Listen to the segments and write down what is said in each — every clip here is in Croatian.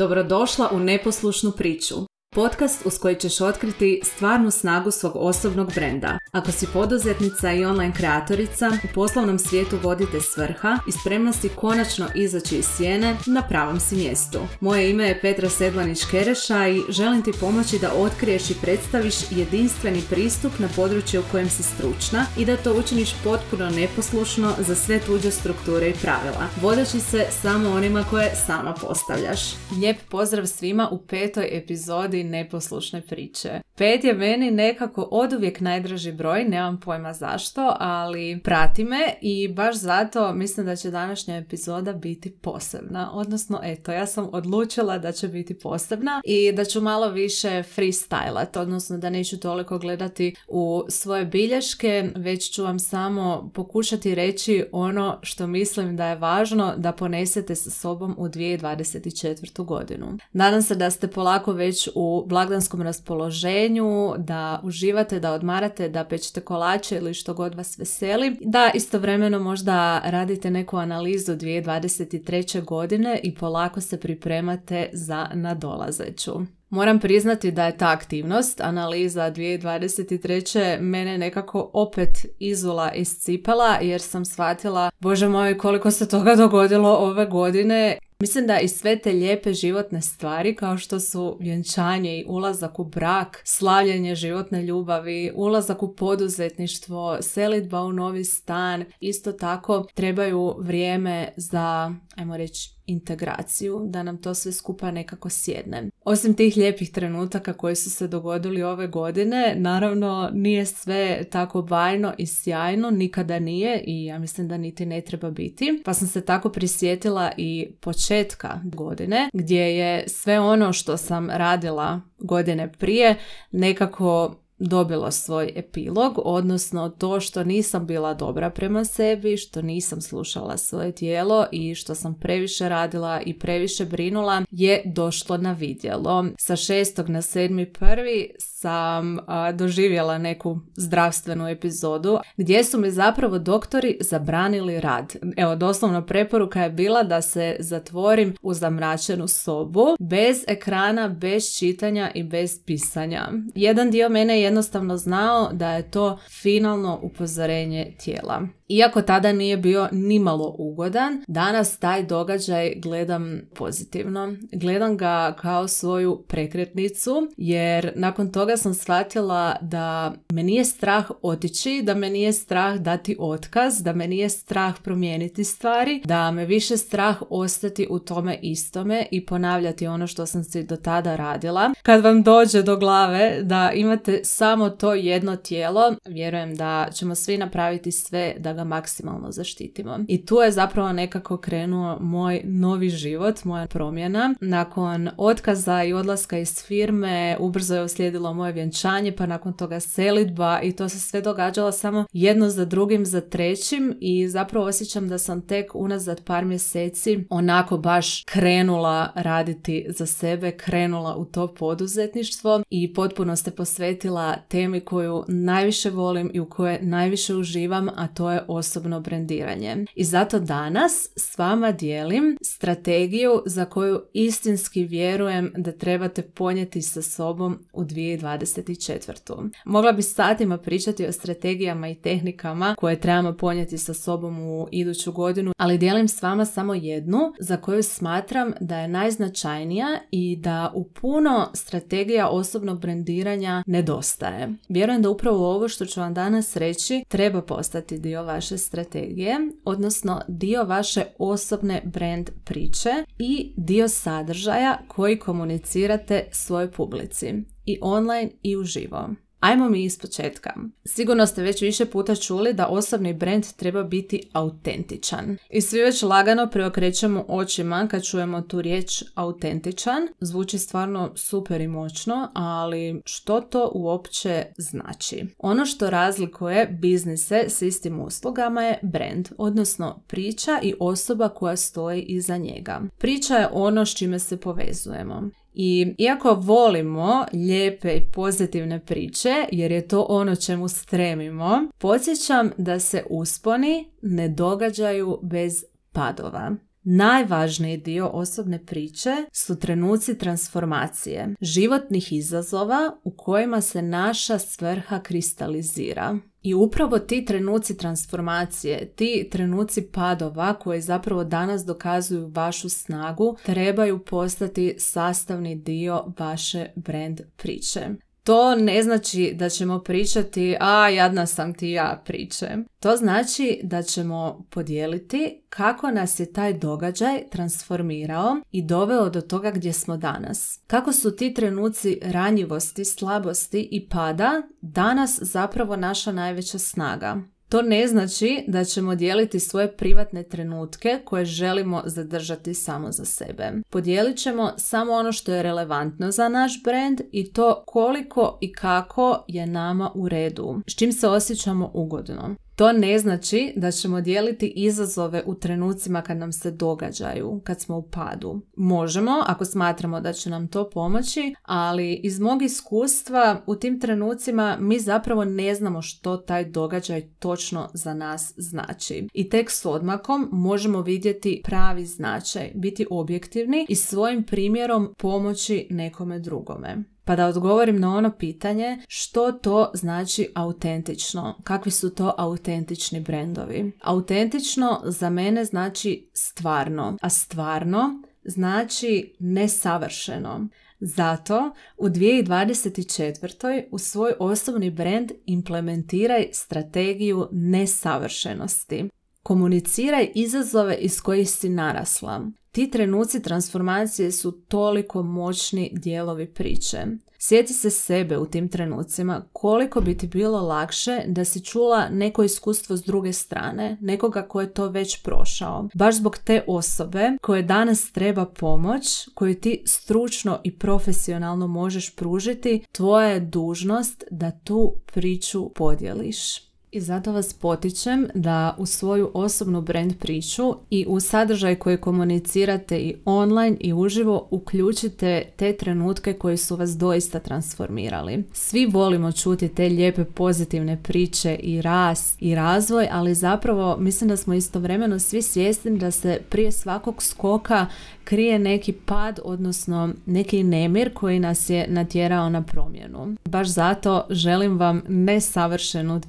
Dobrodošla u neposlušnu priču. Podcast uz koji ćeš otkriti stvarnu snagu svog osobnog brenda. Ako si poduzetnica i online kreatorica, u poslovnom svijetu vodite svrha i spremna si konačno izaći iz sjene, na pravom si mjestu. Moje ime je Petra Sedlanić-Kereša i želim ti pomoći da otkriješ i predstaviš jedinstveni pristup na područje u kojem si stručna i da to učiniš potpuno neposlušno za sve tuđe strukture i pravila, vodeći se samo onima koje sama postavljaš. Lijep pozdrav svima u petoj epizodi neposlušne priče. Pet je meni nekako oduvijek najdraži broj, nemam pojma zašto, ali prati me i baš zato mislim da će današnja epizoda biti posebna. Odnosno, eto, ja sam odlučila da će biti posebna i da ću malo više freestylat, odnosno da neću toliko gledati u svoje bilješke, već ću vam samo pokušati reći ono što mislim da je važno da ponesete sa sobom u 2024. godinu. Nadam se da ste polako već u blagdanskom raspoloženju, da uživate, da odmarate, da pečete kolače ili što god vas veseli, da istovremeno možda radite neku analizu 2023. godine i polako se pripremate za nadolazeću. Moram priznati da je ta aktivnost, analiza 2023. mene nekako opet izula iscipala jer sam shvatila, bože moj, koliko se toga dogodilo ove godine Mislim da i sve te lijepe životne stvari kao što su vjenčanje i ulazak u brak, slavljenje životne ljubavi, ulazak u poduzetništvo, selitba u novi stan, isto tako trebaju vrijeme za, ajmo reći, integraciju, da nam to sve skupa nekako sjedne. Osim tih lijepih trenutaka koji su se dogodili ove godine, naravno nije sve tako bajno i sjajno, nikada nije i ja mislim da niti ne treba biti. Pa sam se tako prisjetila i početka godine gdje je sve ono što sam radila godine prije nekako dobilo svoj epilog, odnosno to što nisam bila dobra prema sebi, što nisam slušala svoje tijelo i što sam previše radila i previše brinula je došlo na vidjelo. Sa šestog na sedmi prvi sam doživjela neku zdravstvenu epizodu gdje su mi zapravo doktori zabranili rad. Evo, doslovno preporuka je bila da se zatvorim u zamračenu sobu bez ekrana, bez čitanja i bez pisanja. Jedan dio mene je jednostavno znao da je to finalno upozorenje tijela. Iako tada nije bio nimalo ugodan, danas taj događaj gledam pozitivno. Gledam ga kao svoju prekretnicu jer nakon toga sam shvatila da me nije strah otići, da me nije strah dati otkaz, da me nije strah promijeniti stvari, da me više strah ostati u tome istome i ponavljati ono što sam si do tada radila. Kad vam dođe do glave da imate samo to jedno tijelo, vjerujem da ćemo svi napraviti sve da ga maksimalno zaštitimo. I tu je zapravo nekako krenuo moj novi život, moja promjena. Nakon otkaza i odlaska iz firme ubrzo je uslijedilo moje vjenčanje, pa nakon toga selitba i to se sve događalo samo jedno za drugim, za trećim i zapravo osjećam da sam tek unazad par mjeseci onako baš krenula raditi za sebe, krenula u to poduzetništvo i potpuno se posvetila temi koju najviše volim i u kojoj najviše uživam, a to je osobno brendiranje. I zato danas s vama dijelim strategiju za koju istinski vjerujem da trebate ponijeti sa sobom u 2024. Mogla bi satima pričati o strategijama i tehnikama koje trebamo ponijeti sa sobom u iduću godinu, ali dijelim s vama samo jednu za koju smatram da je najznačajnija i da u puno strategija osobnog brendiranja nedostaje. Vjerujem da upravo ovo što ću vam danas reći treba postati dio vaše strategije, odnosno dio vaše osobne brand priče i dio sadržaja koji komunicirate svojoj publici i online i uživo. Ajmo mi iz početka. Sigurno ste već više puta čuli da osobni brand treba biti autentičan. I svi već lagano preokrećemo očima kad čujemo tu riječ autentičan. Zvuči stvarno super i moćno, ali što to uopće znači? Ono što razlikuje biznise s istim uslugama je brand, odnosno priča i osoba koja stoji iza njega. Priča je ono s čime se povezujemo. I iako volimo lijepe i pozitivne priče, jer je to ono čemu stremimo, podsjećam da se usponi ne događaju bez padova. Najvažniji dio osobne priče su trenuci transformacije, životnih izazova u kojima se naša svrha kristalizira. I upravo ti trenuci transformacije, ti trenuci padova koji zapravo danas dokazuju vašu snagu, trebaju postati sastavni dio vaše brand priče. To ne znači da ćemo pričati, a jadna sam ti ja priče. To znači da ćemo podijeliti kako nas je taj događaj transformirao i doveo do toga gdje smo danas. Kako su ti trenuci ranjivosti, slabosti i pada danas zapravo naša najveća snaga. To ne znači da ćemo dijeliti svoje privatne trenutke koje želimo zadržati samo za sebe. Podijelit ćemo samo ono što je relevantno za naš brand i to koliko i kako je nama u redu, s čim se osjećamo ugodno. To ne znači da ćemo dijeliti izazove u trenucima kad nam se događaju, kad smo u padu. Možemo, ako smatramo da će nam to pomoći, ali iz mog iskustva u tim trenucima mi zapravo ne znamo što taj događaj točno za nas znači. I tek s odmakom možemo vidjeti pravi značaj, biti objektivni i svojim primjerom pomoći nekome drugome. Pa da odgovorim na ono pitanje što to znači autentično, kakvi su to autentični brendovi. Autentično za mene znači stvarno, a stvarno znači nesavršeno. Zato u 2024. u svoj osobni brand implementiraj strategiju nesavršenosti. Komuniciraj izazove iz kojih si narasla. Ti trenuci transformacije su toliko moćni dijelovi priče. Sjeti se sebe u tim trenucima koliko bi ti bilo lakše da si čula neko iskustvo s druge strane, nekoga ko je to već prošao. Baš zbog te osobe koje danas treba pomoć, koju ti stručno i profesionalno možeš pružiti, tvoja je dužnost da tu priču podijeliš. I zato vas potičem da u svoju osobnu brand priču i u sadržaj koji komunicirate i online i uživo uključite te trenutke koji su vas doista transformirali. Svi volimo čuti te lijepe pozitivne priče i rast i razvoj, ali zapravo mislim da smo istovremeno svi svjesni da se prije svakog skoka krije neki pad, odnosno neki nemir koji nas je natjerao na promjenu. Baš zato želim vam nesavršenu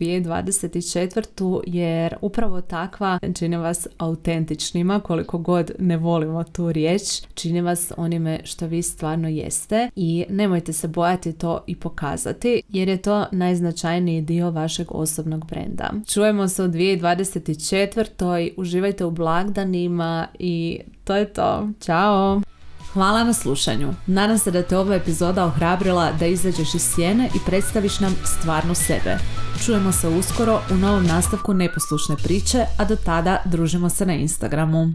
2024. jer upravo takva čini vas autentičnima, koliko god ne volimo tu riječ, čini vas onime što vi stvarno jeste i nemojte se bojati to i pokazati jer je to najznačajniji dio vašeg osobnog brenda. Čujemo se u 2024. Uživajte u blagdanima i to je to. Ćao! Hvala na slušanju. Nadam se da te ova epizoda ohrabrila da izađeš iz sjene i predstaviš nam stvarno sebe. Čujemo se uskoro u novom nastavku neposlušne priče, a do tada družimo se na Instagramu.